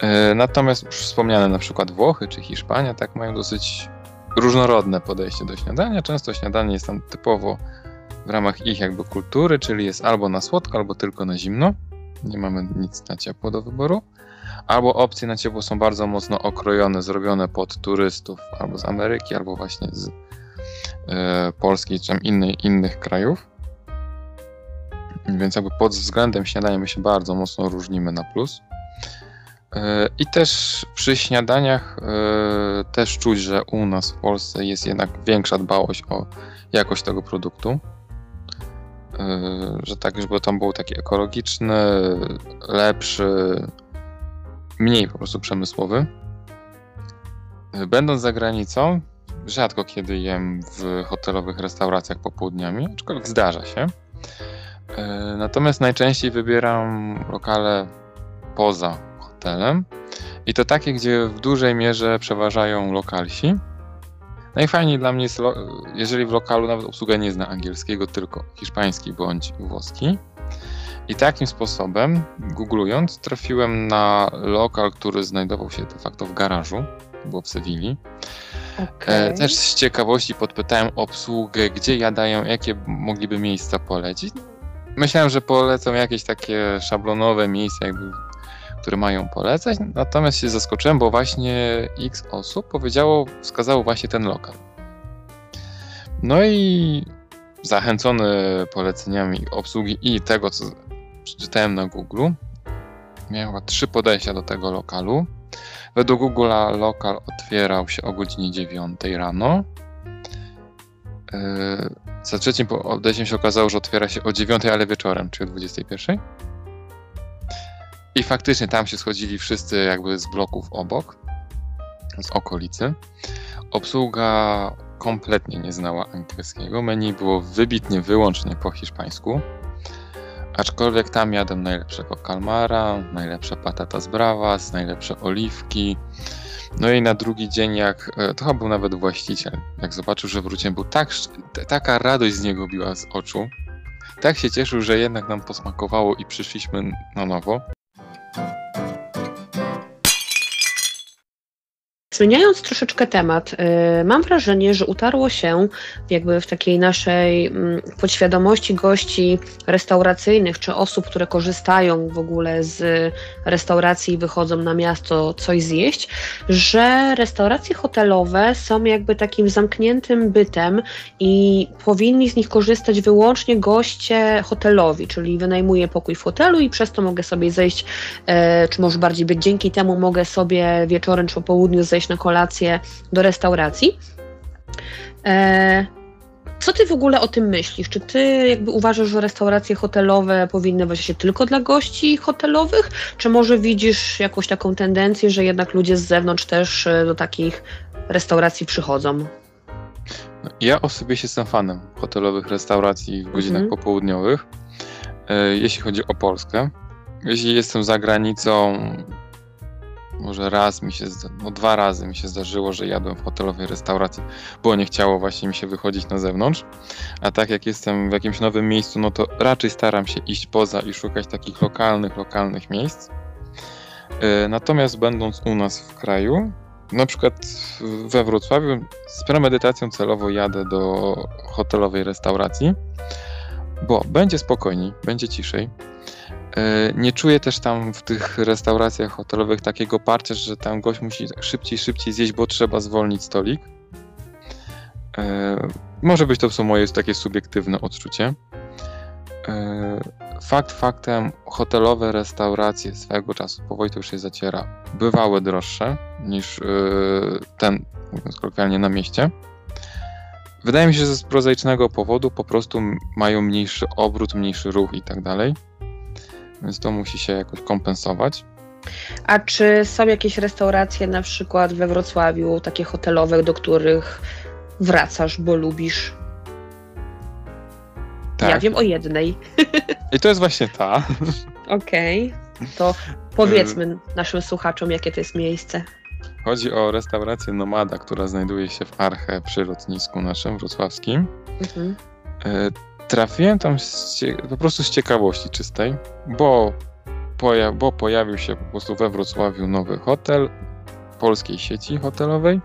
E, natomiast wspomniane na przykład Włochy czy Hiszpania tak mają dosyć różnorodne podejście do śniadania. Często śniadanie jest tam typowo w ramach ich jakby kultury, czyli jest albo na słodko, albo tylko na zimno. Nie mamy nic na ciepło do wyboru. Albo opcje na ciepło są bardzo mocno okrojone, zrobione pod turystów albo z Ameryki, albo właśnie z e, Polski czy innej, innych krajów. Więc jakby pod względem śniadania my się bardzo mocno różnimy na plus. E, I też przy śniadaniach e, też czuć, że u nas w Polsce jest jednak większa dbałość o jakość tego produktu. E, że tak, żeby tam był taki ekologiczny, lepszy, mniej po prostu przemysłowy. Będąc za granicą, rzadko kiedy jem w hotelowych restauracjach popołudniami, aczkolwiek zdarza się. Natomiast najczęściej wybieram lokale poza hotelem. I to takie, gdzie w dużej mierze przeważają lokalsi. Najfajniej dla mnie jest, jeżeli w lokalu nawet obsługa nie zna angielskiego, tylko hiszpański bądź włoski. I takim sposobem, googlując, trafiłem na lokal, który znajdował się de facto w garażu, było w Sewilli. Okay. Też z ciekawości podpytałem obsługę, gdzie jadają, jakie mogliby miejsca polecić. Myślałem, że polecą jakieś takie szablonowe miejsca, jakby które mają polecać, natomiast się zaskoczyłem, bo właśnie x osób powiedziało, wskazało właśnie ten lokal. No i zachęcony poleceniami obsługi i tego, co przeczytałem na Google, miałem trzy podejścia do tego lokalu. Według Google lokal otwierał się o godzinie 9 rano. Yy, za trzecim podejściem się okazało, że otwiera się o 9, ale wieczorem, czyli o 21. I faktycznie tam się schodzili wszyscy jakby z bloków obok, z okolicy. Obsługa kompletnie nie znała angielskiego. Menu było wybitnie wyłącznie po hiszpańsku. Aczkolwiek tam jadłem najlepszego kalmara, najlepsze patata z bravas, najlepsze oliwki. No i na drugi dzień, jak e, to chyba był nawet właściciel, jak zobaczył, że wróciłem, był tak, taka radość z niego biła z oczu. Tak się cieszył, że jednak nam posmakowało i przyszliśmy na nowo. Zmieniając troszeczkę temat, y, mam wrażenie, że utarło się jakby w takiej naszej mm, podświadomości gości restauracyjnych, czy osób, które korzystają w ogóle z restauracji i wychodzą na miasto coś zjeść, że restauracje hotelowe są jakby takim zamkniętym bytem i powinni z nich korzystać wyłącznie goście hotelowi, czyli wynajmuję pokój w hotelu i przez to mogę sobie zejść, e, czy może bardziej być dzięki temu mogę sobie wieczorem czy po południu zejść na kolację do restauracji. E, co ty w ogóle o tym myślisz? Czy ty jakby uważasz, że restauracje hotelowe powinny być się tylko dla gości hotelowych? Czy może widzisz jakąś taką tendencję, że jednak ludzie z zewnątrz też e, do takich restauracji przychodzą? Ja osobiście jestem fanem hotelowych restauracji w godzinach mhm. popołudniowych, e, jeśli chodzi o Polskę. Jeśli jestem za granicą, może raz mi się, no dwa razy mi się zdarzyło, że jadłem w hotelowej restauracji, bo nie chciało właśnie mi się wychodzić na zewnątrz. A tak jak jestem w jakimś nowym miejscu, no to raczej staram się iść poza i szukać takich lokalnych, lokalnych miejsc. E, natomiast będąc u nas w kraju, na przykład we Wrocławiu, z premedytacją celowo jadę do hotelowej restauracji, bo będzie spokojniej, będzie ciszej. E, nie czuję też tam w tych restauracjach hotelowych takiego parcia, że tam gość musi szybciej, szybciej zjeść, bo trzeba zwolnić stolik. E, może być to sumie moje takie subiektywne odczucie. E, fakt faktem, hotelowe restauracje swego czasu, powoli to już się zaciera, bywały droższe niż ten, mówiąc kolokwialnie, na mieście. Wydaje mi się, że z prozaicznego powodu po prostu mają mniejszy obrót, mniejszy ruch i tak dalej więc to musi się jakoś kompensować. A czy są jakieś restauracje, na przykład we Wrocławiu, takie hotelowe, do których wracasz, bo lubisz? Tak. Ja wiem o jednej. <laughs> I to jest właśnie ta. Okej, okay. to powiedzmy naszym słuchaczom, jakie to jest miejsce. Chodzi o restaurację Nomada, która znajduje się w Arche przy lotnisku naszym wrocławskim. Mhm. E, trafiłem tam po prostu z ciekawości czystej, bo poja bo pojawił się po prostu we Wrocławiu nowy hotel polskiej sieci hotelowej,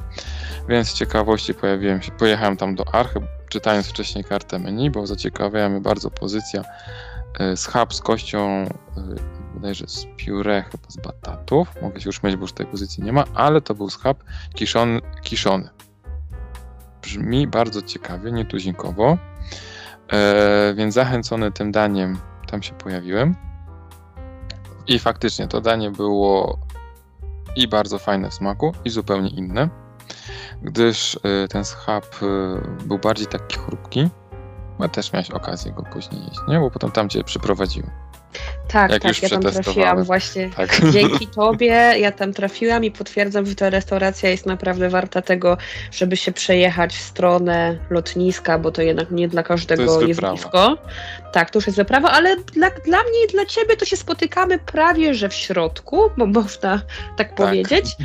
więc z ciekawości pojawiłem się, pojechałem tam do Archy, czytając wcześniej kartę menu, bo zaciekawiała mnie bardzo pozycja e, schab z kością e, bodajże z pióre, chyba z batatów. Mogę się już mylić, bo już tej pozycji nie ma, ale to był schab kiszony. kiszony. Brzmi bardzo ciekawie, nietuzinkowo. E, więc zachęcony tym daniem tam się pojawiłem. I faktycznie to danie było i bardzo fajne w smaku, i zupełnie inne, gdyż e, ten schab e, był bardziej taki chrupki. A też miałeś okazję go później jeść, nie? Bo potem tam cię przyprowadziłem. Tak, Jak tak, ja tam trafiłam właśnie tak. dzięki <laughs> tobie, ja tam trafiłam i potwierdzam, że ta restauracja jest naprawdę warta tego, żeby się przejechać w stronę lotniska, bo to jednak nie dla każdego jest, jest blisko. Tak, to już jest wyprawa, ale dla, dla mnie i dla ciebie to się spotykamy prawie, że w środku, bo można tak, tak. powiedzieć.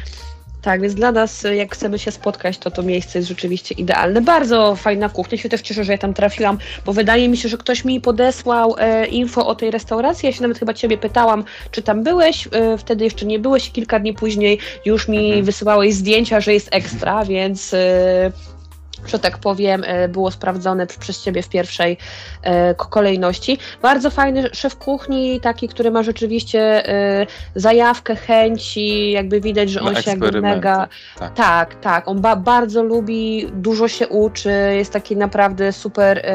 Tak, więc dla nas, jak chcemy się spotkać, to to miejsce jest rzeczywiście idealne. Bardzo fajna kuchnia. Się też cieszę, że ja tam trafiłam, bo wydaje mi się, że ktoś mi podesłał e, info o tej restauracji. Ja się nawet chyba ciebie pytałam, czy tam byłeś. E, wtedy jeszcze nie byłeś. Kilka dni później już mi mhm. wysyłałeś zdjęcia, że jest ekstra, więc e, że tak powiem, e, było sprawdzone przez Ciebie w pierwszej e, kolejności. Bardzo fajny szef kuchni, taki, który ma rzeczywiście e, zajawkę, chęci, jakby widać, że on się jakby mega... Tak, tak, tak. On ba bardzo lubi, dużo się uczy, jest taki naprawdę super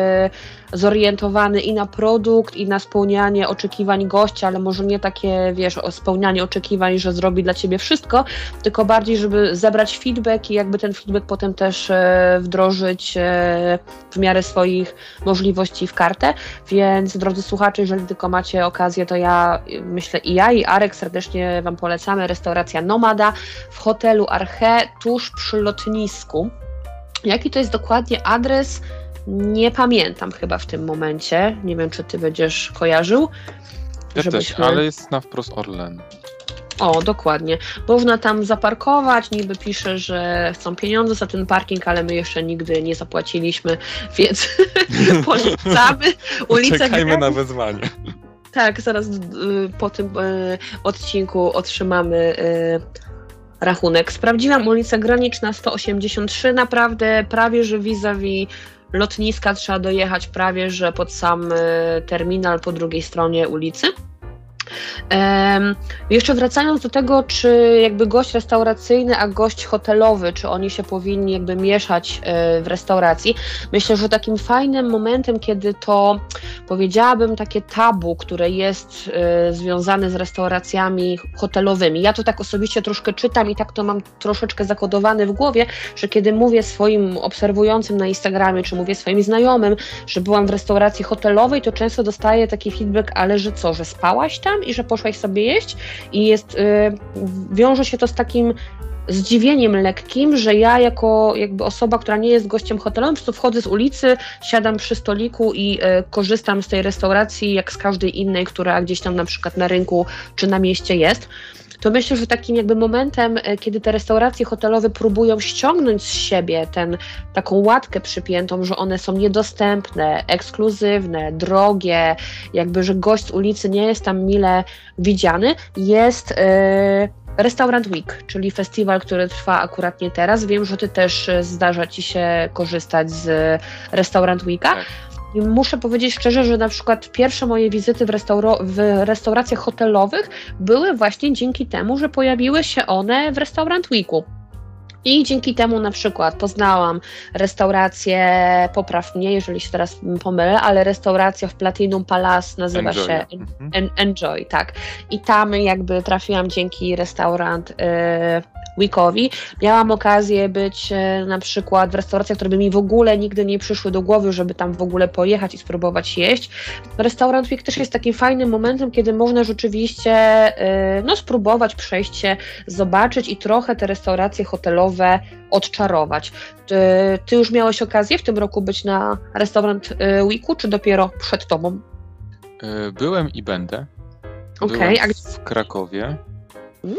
zorientowany i na produkt, i na spełnianie oczekiwań gościa, ale może nie takie, wiesz, spełnianie oczekiwań, że zrobi dla ciebie wszystko, tylko bardziej, żeby zebrać feedback i jakby ten feedback potem też e, wdrożyć e, w miarę swoich możliwości w kartę. Więc drodzy słuchacze, jeżeli tylko macie okazję, to ja myślę i ja, i Arek serdecznie Wam polecamy restauracja Nomada w hotelu Arche tuż przy lotnisku. Jaki to jest dokładnie adres? Nie pamiętam chyba w tym momencie. Nie wiem, czy ty będziesz kojarzył. Ja żebyśmy... też, ale jest na wprost Orlen. O, dokładnie. Można tam zaparkować, niby pisze, że chcą pieniądze za ten parking, ale my jeszcze nigdy nie zapłaciliśmy, <laughs> więc <laughs> polecamy. Ulica Czekajmy na wezwanie. Tak, zaraz y, po tym y, odcinku otrzymamy y, rachunek. Sprawdziłam ulicę Graniczna 183, naprawdę prawie, że vis-a-vis lotniska trzeba dojechać prawie, że pod sam y, terminal po drugiej stronie ulicy. Jeszcze wracając do tego, czy jakby gość restauracyjny, a gość hotelowy, czy oni się powinni jakby mieszać e, w restauracji, myślę, że takim fajnym momentem, kiedy to powiedziałabym takie tabu, które jest e, związane z restauracjami hotelowymi. Ja to tak osobiście troszkę czytam i tak to mam troszeczkę zakodowane w głowie, że kiedy mówię swoim obserwującym na Instagramie, czy mówię swoim znajomym, że byłam w restauracji hotelowej, to często dostaję taki feedback, ale że co, że spałaś tam? I że poszłaś sobie jeść i jest, y, wiąże się to z takim zdziwieniem lekkim, że ja jako jakby osoba, która nie jest gościem hotelowym, po prostu wchodzę z ulicy, siadam przy stoliku i y, korzystam z tej restauracji jak z każdej innej, która gdzieś tam na przykład na rynku czy na mieście jest to myślę, że takim jakby momentem, e, kiedy te restauracje hotelowe próbują ściągnąć z siebie ten, taką łatkę przypiętą, że one są niedostępne, ekskluzywne, drogie, jakby, że gość z ulicy nie jest tam mile widziany, jest yy, Restaurant Week, czyli festiwal, który trwa akurat nie teraz. Wiem, że ty też e, zdarza ci się korzystać z Restaurant Weeka. Tak. I muszę powiedzieć szczerze, że na przykład pierwsze moje wizyty w, w restauracjach hotelowych były właśnie dzięki temu, że pojawiły się one w Restaurant Weeku. I dzięki temu na przykład poznałam restaurację, popraw mnie, jeżeli się teraz pomylę, ale restauracja w Platinum Palace nazywa Enjoy. się mhm. Enjoy, tak. I tam jakby trafiłam dzięki restaurant y, weekowi. Miałam okazję być e, na przykład w restauracjach, które by mi w ogóle nigdy nie przyszły do głowy, żeby tam w ogóle pojechać i spróbować jeść. Restaurant week też jest takim fajnym momentem, kiedy można rzeczywiście e, no, spróbować przejść się, zobaczyć i trochę te restauracje hotelowe odczarować. Ty, ty już miałeś okazję w tym roku być na restaurant e, weeku, czy dopiero przed tobą? Byłem i będę. Okej, okay, a w Krakowie. Mm.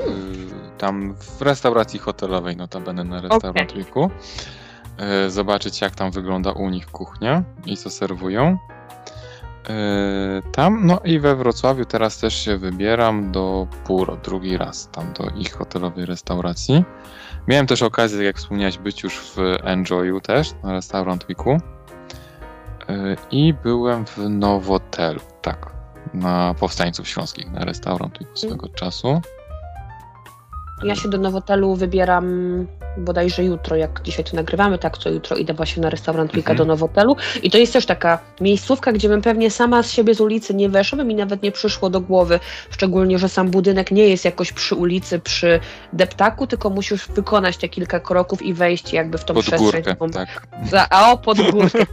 Tam w restauracji hotelowej, notabene na restaurant okay. E, zobaczyć jak tam wygląda u nich kuchnia i co serwują. tam, no i we Wrocławiu teraz też się wybieram do Puro, drugi raz tam do ich hotelowej restauracji. Miałem też okazję, tak jak wspomniałeś, być już w Enjoyu też, na Restaurant Weeku. I byłem w Nowotelu, tak, na Powstańców Śląskich, na Restaurant Weeku swego czasu. Ja się do Nowotelu wybieram bodajże jutro, jak dzisiaj to nagrywamy, tak co jutro idę właśnie na restaurant Wika mhm. do Nowotelu i to jest też taka miejscówka, gdzie bym pewnie sama z siebie z ulicy nie weszła, by mi nawet nie przyszło do głowy, szczególnie, że sam budynek nie jest jakoś przy ulicy, przy deptaku, tylko musisz wykonać te kilka kroków i wejść jakby w tą pod przestrzeń. Górkę, tak. A o, pod górkę,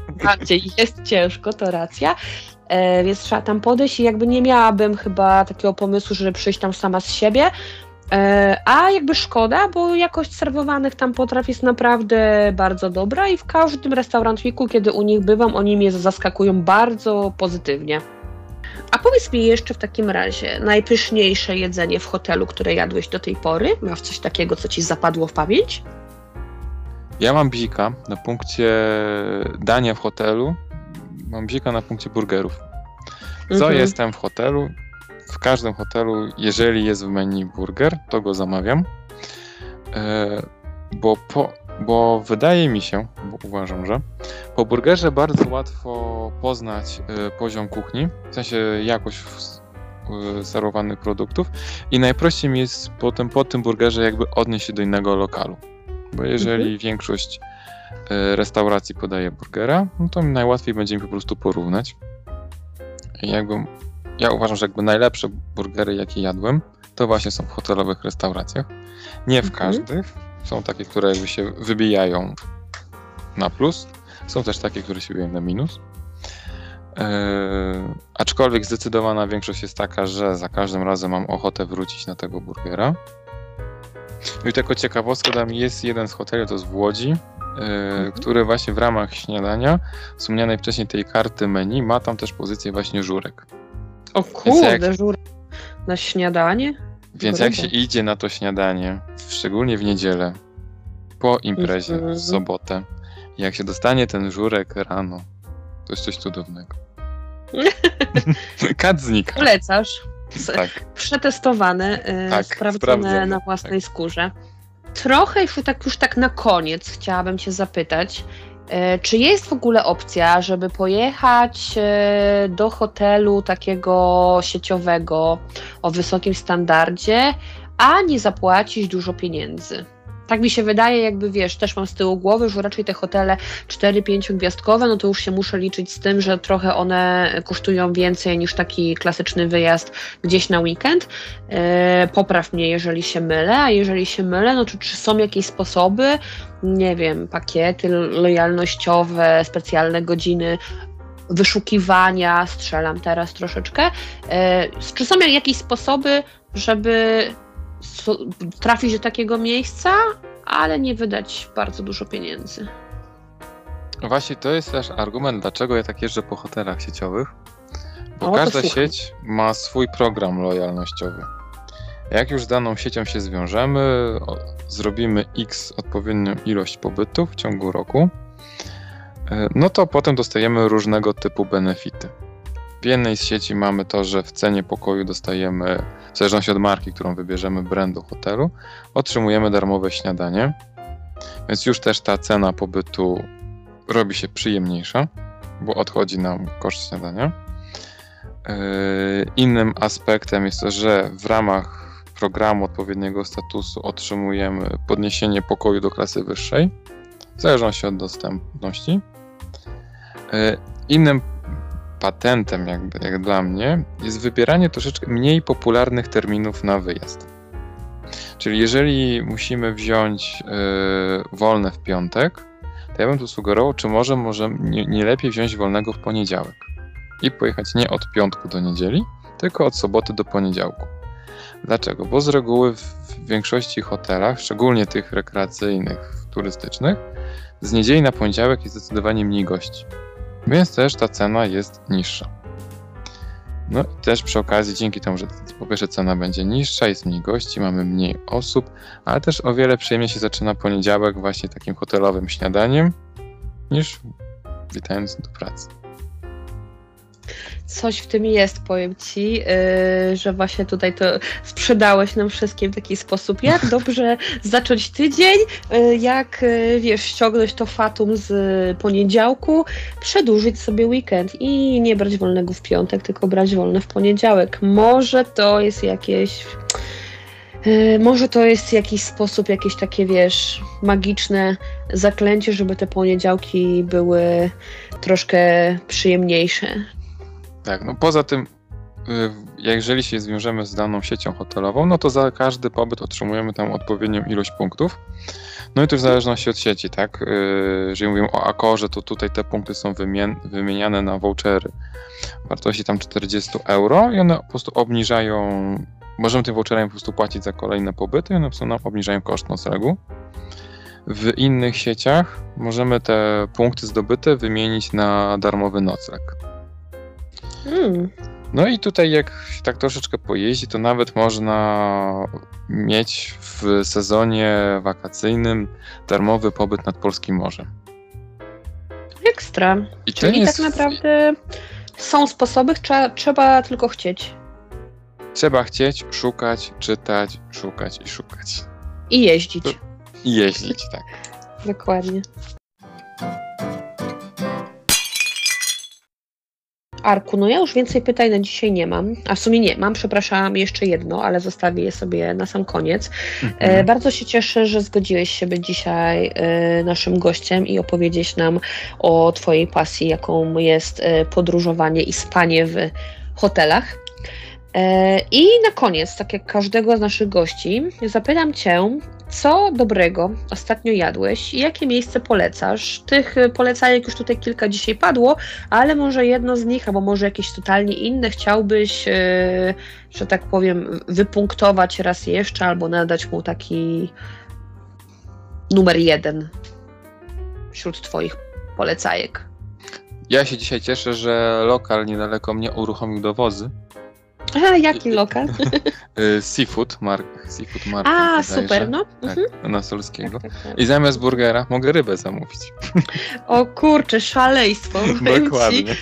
<laughs> jest ciężko, to racja. E, więc trzeba tam podejść i jakby nie miałabym chyba takiego pomysłu, żeby przyjść tam sama z siebie, a jakby szkoda, bo jakość serwowanych tam potraw jest naprawdę bardzo dobra i w każdym restaurantwiku, kiedy u nich bywam, oni mnie zaskakują bardzo pozytywnie. A powiedz mi jeszcze w takim razie, najpyszniejsze jedzenie w hotelu, które jadłeś do tej pory? Masz coś takiego, co ci zapadło w pamięć? Ja mam bzika na punkcie dania w hotelu. Mam bzika na punkcie burgerów. Co mhm. jestem w hotelu, w każdym hotelu, jeżeli jest w menu burger, to go zamawiam. E, bo, po, bo wydaje mi się, bo uważam, że po burgerze bardzo łatwo poznać e, poziom kuchni, w sensie jakość e, serwowanych produktów i najprościej mi jest potem po tym burgerze jakby odnieść się do innego lokalu. Bo jeżeli mhm. większość restauracji podaje burgera, no to najłatwiej będzie mi po prostu porównać. I jakby ja uważam, że jakby najlepsze burgery, jakie jadłem, to właśnie są w hotelowych restauracjach. Nie w mhm. każdych. Są takie, które jakby się wybijają na plus. Są też takie, które się wybijają na minus. Eee, aczkolwiek zdecydowana większość jest taka, że za każdym razem mam ochotę wrócić na tego burgera. No I tylko ciekawostka, tam jest jeden z hoteli, to jest w Łodzi, e, mhm. który właśnie w ramach śniadania, wspomnianej wcześniej tej karty menu, ma tam też pozycję właśnie żurek. O kurde, jak... żur na śniadanie? Więc jak się idzie na to śniadanie, szczególnie w niedzielę, po imprezie, w mhm. sobotę, jak się dostanie ten żurek rano, to jest coś cudownego. <laughs> Kat znika. Polecasz. Tak. Przetestowane, yy, tak, sprawdzone, sprawdzone, na własnej tak. skórze. Trochę już tak, już tak na koniec chciałabym Cię zapytać, czy jest w ogóle opcja, żeby pojechać e, do hotelu takiego sieciowego o wysokim standardzie, a nie zapłacić dużo pieniędzy? tak mi się wydaje, jakby wiesz, też mam z tyłu głowy, że raczej te hotele 4-5 gwiazdkowe, no to już się muszę liczyć z tym, że trochę one kosztują więcej niż taki klasyczny wyjazd gdzieś na weekend. E, popraw mnie, jeżeli się mylę, a jeżeli się mylę, no to czy są jakieś sposoby, nie wiem, pakiety lojalnościowe, specjalne godziny wyszukiwania, strzelam teraz troszeczkę. E, czy są jakieś sposoby, żeby trafić do takiego miejsca, ale nie wydać bardzo dużo pieniędzy. Właśnie to jest też argument, dlaczego ja tak jeżdżę po hotelach sieciowych. Bo o, każda sieć ma swój program lojalnościowy. Jak już z daną siecią się zwiążemy, zrobimy x odpowiednią ilość pobytów w ciągu roku, e, no to potem dostajemy różnego typu benefity. W jednej z sieci mamy to, że w cenie pokoju dostajemy, w zależności od marki, którą wybierzemy, brandu hotelu, otrzymujemy darmowe śniadanie. Więc już też ta cena pobytu robi się przyjemniejsza, bo odchodzi nam koszt śniadania. Yy, innym aspektem jest to, że w ramach programu odpowiedniego statusu otrzymujemy podniesienie pokoju do klasy wyższej, w zależności od dostępności. Yy, innym patentem, jak dla mnie, jest wybieranie troszeczkę mniej popularnych terminów na wyjazd. Czyli jeżeli musimy wziąć yy, wolne w piątek, to ja bym tu sugerował, czy może, może nie, nie lepiej wziąć wolnego w poniedziałek i pojechać nie od piątku do niedzieli, tylko od soboty do poniedziałku. Dlaczego? Bo z reguły w większości hotelach, szczególnie tych rekreacyjnych, turystycznych, z niedzieli na poniedziałek jest zdecydowanie mniej gości więc też ta cena jest niższa. No i też przy okazji, dzięki temu, że po pierwsze cena będzie niższa, jest mniej gości, mamy mniej osób, ale też o wiele przyjemniej się zaczyna poniedziałek właśnie takim hotelowym śniadaniem, niż witając do pracy. Coś w tym jest, powiem ci, yy, że właśnie tutaj to sprzedałeś nam wszystkim w taki sposób. Jak <laughs> dobrze zacząć tydzień, yy, jak yy, wiesz, ściągnąć to fatum z poniedziałku, przedłużyć sobie weekend i nie brać wolnego w piątek, tylko brać wolne w poniedziałek. Może to jest jakieś E, może to jest jakiś sposób, jakieś takie, wiesz, magiczne zaklęcie, żeby te poniedziałki były troszkę przyjemniejsze. Tak, no poza tym, y, jeżeli się zwiążemy z daną siecią hotelową, no to za każdy pobyt otrzymujemy tam odpowiednią ilość punktów. No i to w zależności od sieci, tak? Y, jeżeli mówimy o Akorze, to tutaj te punkty są wymieniane na vouchery wartości tam 40 euro i one po prostu obniżają możemy tym voucherem po prostu płacić za kolejne pobyty i one po prostu nam obniżają koszt noclegu. W innych sieciach możemy te punkty zdobyte wymienić na darmowy nocleg. Mm. No i tutaj jak się tak troszeczkę pojeździ, to nawet można mieć w sezonie wakacyjnym darmowy pobyt nad Polskim Morzem. Ekstra. I Czyli jest... tak naprawdę są sposoby, trzeba, trzeba tylko chcieć. Trzeba chcieć, szukać, czytać, szukać i szukać. I jeździć. I jeździć, tak. Dokładnie. Arku, no ja już więcej pytań na dzisiaj nie mam. A w sumie nie, mam, przepraszam, jeszcze jedno, ale zostawię je sobie na sam koniec. Mhm. E, bardzo się cieszę, że zgodziłeś się być dzisiaj e, naszym gościem i opowiedzieć nam o Twojej pasji, jaką jest e, podróżowanie i spanie w hotelach. I na koniec, tak jak każdego z naszych gości, zapytam Cię, co dobrego ostatnio jadłeś i jakie miejsce polecasz? Tych polecajek już tutaj kilka dzisiaj padło, ale może jedno z nich, albo może jakieś totalnie inne chciałbyś, e, że tak powiem, wypunktować raz jeszcze, albo nadać mu taki numer jeden wśród Twoich polecajek. Ja się dzisiaj cieszę, że lokal niedaleko mnie uruchomił dowozy a, jaki lokal? <laughs> Y, seafood, mark, seafood Market. A, super, no. Tak, mhm. na Solskiego. Tak, tak, tak. I zamiast burgera mogę rybę zamówić. O kurczę, szaleństwo. <laughs> Dokładnie.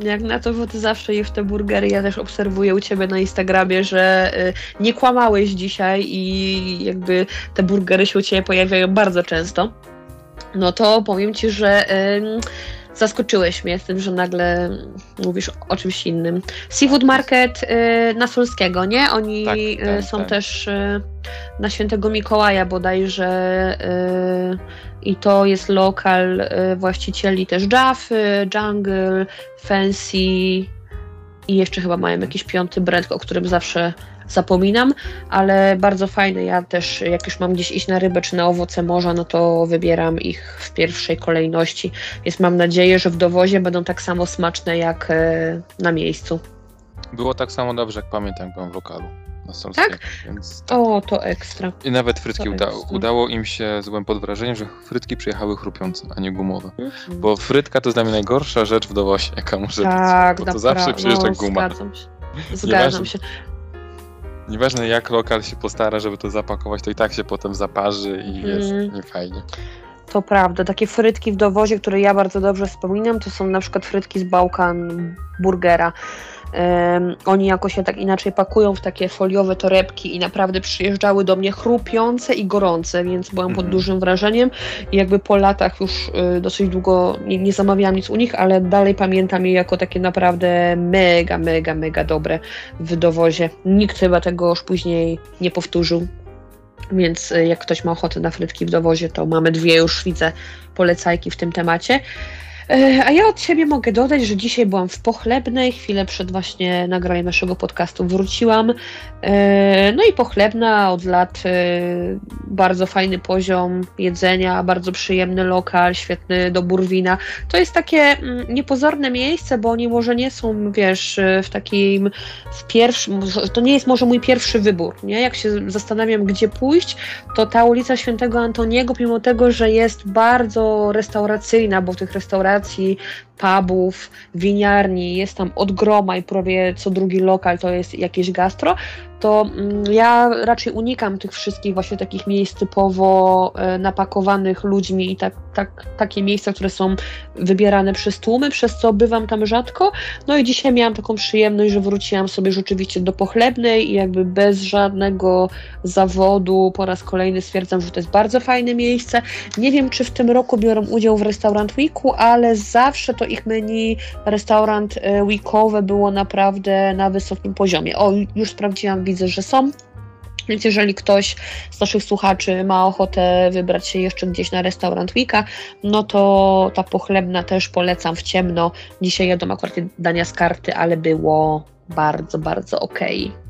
Jak na to, bo ty zawsze jesz te burgery, ja też obserwuję u ciebie na Instagramie, że y, nie kłamałeś dzisiaj i jakby te burgery się u ciebie pojawiają bardzo często. No to powiem ci, że zaskoczyłeś mnie z tym, że nagle mówisz o czymś innym. Seafood Market y, na Solskiego, nie? Oni tak, y, tak, są tak. też y, na Świętego Mikołaja bodajże y, i to jest lokal y, właścicieli też Jaffy, Jungle, Fancy i jeszcze chyba mają jakiś piąty brand, o którym zawsze zapominam, ale bardzo fajne. Ja też, jak już mam gdzieś iść na rybę czy na owoce morza, no to wybieram ich w pierwszej kolejności. Więc mam nadzieję, że w dowozie będą tak samo smaczne jak e, na miejscu. Było tak samo dobrze, jak pamiętam, byłem w lokalu. Na tak? Więc tak? O, to ekstra. I nawet frytki uda udało im się, byłem pod wrażeniem, że frytki przyjechały chrupiące, a nie gumowe. Mm -hmm. Bo frytka to jest dla mnie najgorsza rzecz w dowozie, jaka może tak, być. Bo to zawsze przyjeżdża no, guma. Zgadzam się. <laughs> Zgadzam się. Nieważne jak lokal się postara, żeby to zapakować, to i tak się potem zaparzy i jest mm. niefajnie. To prawda. Takie frytki w dowozie, które ja bardzo dobrze wspominam, to są na przykład frytki z Bałkan Burgera. Um, oni jakoś się tak inaczej pakują w takie foliowe torebki i naprawdę przyjeżdżały do mnie chrupiące i gorące, więc byłam pod mhm. dużym wrażeniem i jakby po latach już y, dosyć długo nie, nie, zamawiałam nic u nich, ale dalej pamiętam je jako takie naprawdę mega, mega, mega dobre w dowozie. Nikt chyba tego już później nie powtórzył. Więc y, jak ktoś ma ochotę na frytki w dowozie, to mamy dwie już widzę polecajki w tym temacie. E, a ja od siebie mogę dodać, że dzisiaj byłam w pochlebnej, chwilę przed właśnie nagraniem naszego podcastu wróciłam. E, no i pochlebna od lat e, bardzo fajny poziom jedzenia, bardzo przyjemny lokal, świetny dobór wina. To jest takie mm, niepozorne miejsce, bo oni może nie są, wiesz, w takim w pierwszym, to nie jest może mój pierwszy wybór, nie? Jak się zastanawiam, gdzie pójść, to ta ulica Świętego Antoniego, mimo tego, że jest bardzo restauracyjna, bo w tych restauracjach restauracji, pubów, winiarni, jest tam od groma i prawie co drugi lokal to jest jakieś gastro, to mm, ja raczej unikam tych wszystkich właśnie takich miejsc typowo e, napakowanych ludźmi i tak, tak, takie miejsca, które są wybierane przez tłumy, przez co bywam tam rzadko. No i dzisiaj miałam taką przyjemność, że wróciłam sobie rzeczywiście do pochlebnej i jakby bez żadnego zawodu po raz kolejny stwierdzam, że to jest bardzo fajne miejsce. Nie wiem, czy w tym roku biorą udział w Restaurant Weeku, ale zawsze to ich menu restaurant e, weekowe było naprawdę na wysokim poziomie. O, już sprawdziłam, widzę, że są. Więc jeżeli ktoś z naszych słuchaczy ma ochotę wybrać się jeszcze gdzieś na restaurant Weeka, no to ta pochlebna też polecam w ciemno. Dzisiaj jadłam akurat dania z karty, ale było bardzo, bardzo okej. Okay.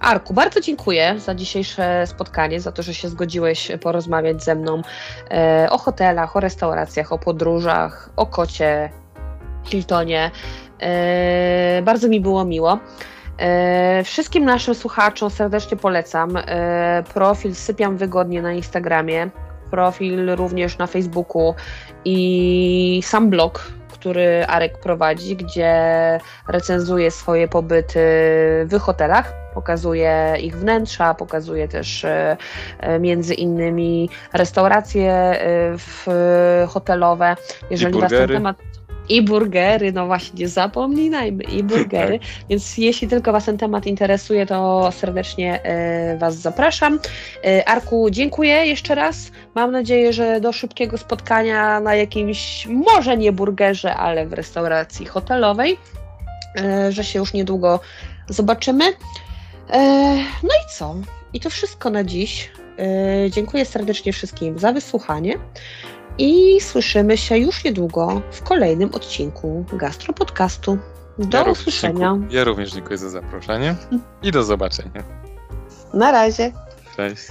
Arku, bardzo dziękuję za dzisiejsze spotkanie, za to, że się zgodziłeś porozmawiać ze mną e, o hotelach, o restauracjach, o podróżach, o kocie, Hiltonie. E, bardzo mi było miło. E, wszystkim naszym słuchaczom serdecznie polecam e, profil Sypiam Wygodnie na Instagramie, profil również na Facebooku i sam blog, który Arek prowadzi, gdzie recenzuje swoje pobyty w hotelach, pokazuje ich wnętrza, pokazuje też między innymi restauracje hotelowe. Jeżeli Was ten temat i burgery, no właśnie, nie zapominajmy, i burgery. Tak. Więc jeśli tylko Was ten temat interesuje, to serdecznie e, Was zapraszam. E, Arku, dziękuję jeszcze raz. Mam nadzieję, że do szybkiego spotkania na jakimś, może nie burgerze, ale w restauracji hotelowej, e, że się już niedługo zobaczymy. No i co? I to wszystko na dziś. Dziękuję serdecznie wszystkim za wysłuchanie i słyszymy się już niedługo w kolejnym odcinku Gastro Podcastu. Do ja usłyszenia. Również, ja również dziękuję za zaproszenie i do zobaczenia. Na razie. Cześć.